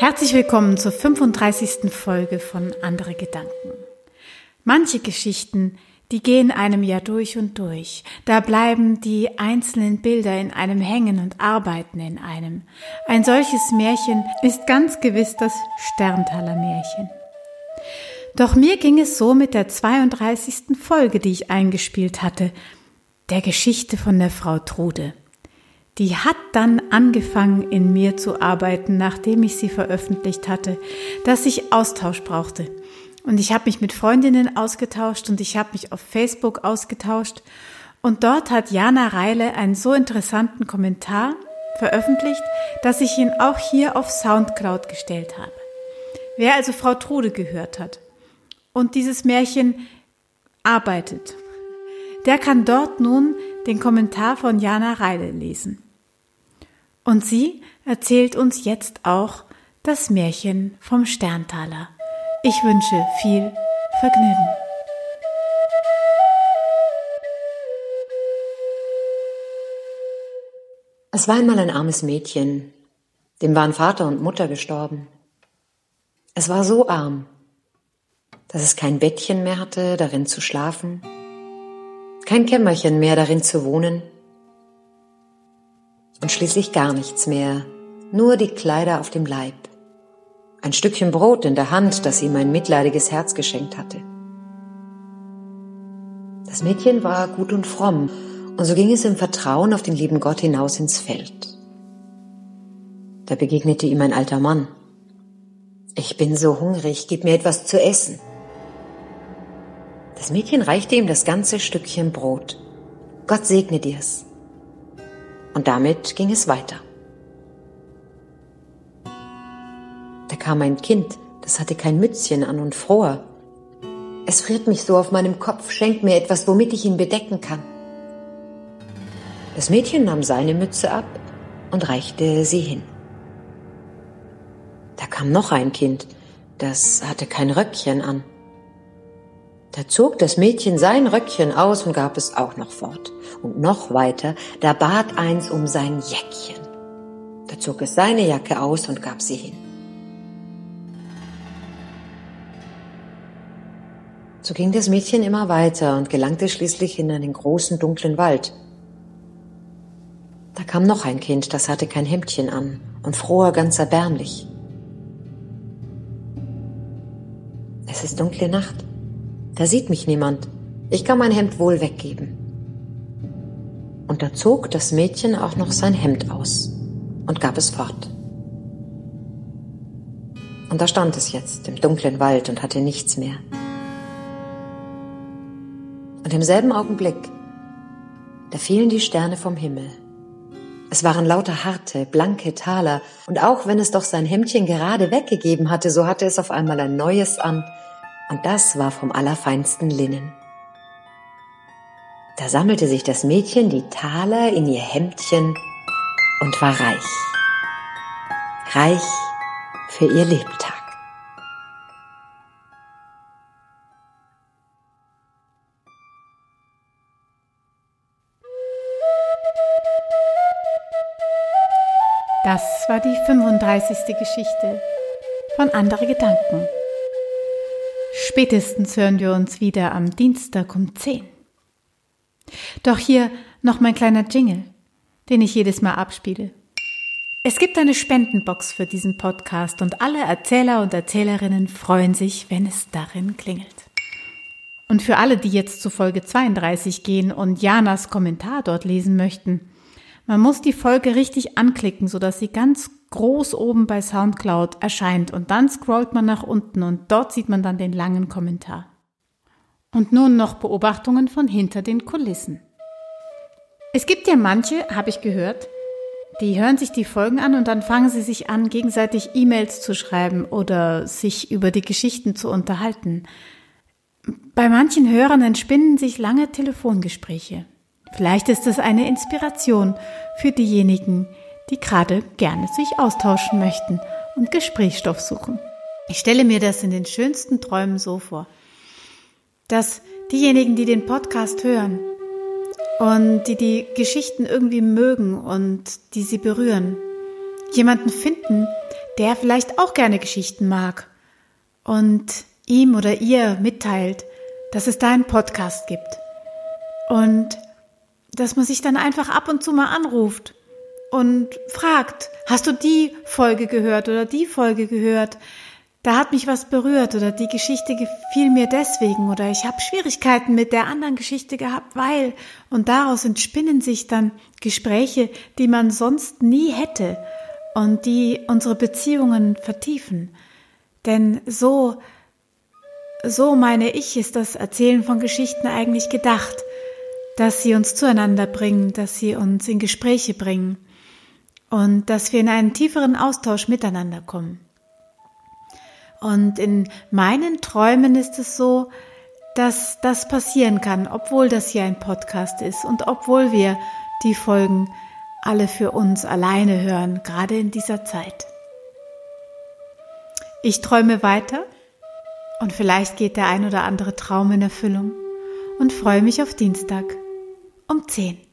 Herzlich willkommen zur 35. Folge von Andere Gedanken. Manche Geschichten, die gehen einem ja durch und durch. Da bleiben die einzelnen Bilder in einem hängen und arbeiten in einem. Ein solches Märchen ist ganz gewiss das Sterntaler Märchen. Doch mir ging es so mit der 32. Folge, die ich eingespielt hatte, der Geschichte von der Frau Trude die hat dann angefangen in mir zu arbeiten, nachdem ich sie veröffentlicht hatte, dass ich Austausch brauchte. Und ich habe mich mit Freundinnen ausgetauscht und ich habe mich auf Facebook ausgetauscht. Und dort hat Jana Reile einen so interessanten Kommentar veröffentlicht, dass ich ihn auch hier auf Soundcloud gestellt habe. Wer also Frau Trude gehört hat und dieses Märchen arbeitet, der kann dort nun den Kommentar von Jana Reile lesen. Und sie erzählt uns jetzt auch das Märchen vom Sterntaler. Ich wünsche viel Vergnügen. Es war einmal ein armes Mädchen, dem waren Vater und Mutter gestorben. Es war so arm, dass es kein Bettchen mehr hatte, darin zu schlafen, kein Kämmerchen mehr, darin zu wohnen, und schließlich gar nichts mehr, nur die Kleider auf dem Leib, ein Stückchen Brot in der Hand, das ihm ein mitleidiges Herz geschenkt hatte. Das Mädchen war gut und fromm, und so ging es im Vertrauen auf den lieben Gott hinaus ins Feld. Da begegnete ihm ein alter Mann. Ich bin so hungrig, gib mir etwas zu essen. Das Mädchen reichte ihm das ganze Stückchen Brot. Gott segne dir's. Und damit ging es weiter. Da kam ein Kind, das hatte kein Mützchen an und fror. Es friert mich so auf meinem Kopf, schenk mir etwas, womit ich ihn bedecken kann. Das Mädchen nahm seine Mütze ab und reichte sie hin. Da kam noch ein Kind, das hatte kein Röckchen an. Da zog das Mädchen sein Röckchen aus und gab es auch noch fort. Und noch weiter, da bat eins um sein Jäckchen. Da zog es seine Jacke aus und gab sie hin. So ging das Mädchen immer weiter und gelangte schließlich in einen großen dunklen Wald. Da kam noch ein Kind, das hatte kein Hemdchen an und fror ganz erbärmlich. Es ist dunkle Nacht. Da sieht mich niemand. Ich kann mein Hemd wohl weggeben. Und da zog das Mädchen auch noch sein Hemd aus und gab es fort. Und da stand es jetzt im dunklen Wald und hatte nichts mehr. Und im selben Augenblick, da fielen die Sterne vom Himmel. Es waren lauter harte, blanke Taler, und auch wenn es doch sein Hemdchen gerade weggegeben hatte, so hatte es auf einmal ein neues an, und das war vom allerfeinsten Linnen. Da sammelte sich das Mädchen die Taler in ihr Hemdchen und war reich. Reich für ihr Lebtag. Das war die 35. Geschichte von Andere Gedanken. Spätestens hören wir uns wieder am Dienstag um 10. Doch hier noch mein kleiner Jingle, den ich jedes Mal abspiele. Es gibt eine Spendenbox für diesen Podcast und alle Erzähler und Erzählerinnen freuen sich, wenn es darin klingelt. Und für alle, die jetzt zu Folge 32 gehen und Janas Kommentar dort lesen möchten, man muss die Folge richtig anklicken, sodass sie ganz groß oben bei SoundCloud erscheint und dann scrollt man nach unten und dort sieht man dann den langen Kommentar. Und nun noch Beobachtungen von hinter den Kulissen. Es gibt ja manche, habe ich gehört, die hören sich die Folgen an und dann fangen sie sich an, gegenseitig E-Mails zu schreiben oder sich über die Geschichten zu unterhalten. Bei manchen Hörern entspinnen sich lange Telefongespräche. Vielleicht ist es eine Inspiration für diejenigen, die gerade gerne sich austauschen möchten und Gesprächsstoff suchen. Ich stelle mir das in den schönsten Träumen so vor, dass diejenigen, die den Podcast hören und die die Geschichten irgendwie mögen und die sie berühren, jemanden finden, der vielleicht auch gerne Geschichten mag und ihm oder ihr mitteilt, dass es da einen Podcast gibt. Und dass man sich dann einfach ab und zu mal anruft und fragt, hast du die Folge gehört oder die Folge gehört? Da hat mich was berührt oder die Geschichte gefiel mir deswegen oder ich habe Schwierigkeiten mit der anderen Geschichte gehabt, weil und daraus entspinnen sich dann Gespräche, die man sonst nie hätte und die unsere Beziehungen vertiefen. Denn so so meine ich, ist das Erzählen von Geschichten eigentlich gedacht, dass sie uns zueinander bringen, dass sie uns in Gespräche bringen und dass wir in einen tieferen Austausch miteinander kommen. Und in meinen Träumen ist es so, dass das passieren kann, obwohl das hier ein Podcast ist und obwohl wir die Folgen alle für uns alleine hören, gerade in dieser Zeit. Ich träume weiter und vielleicht geht der ein oder andere Traum in Erfüllung und freue mich auf Dienstag 10.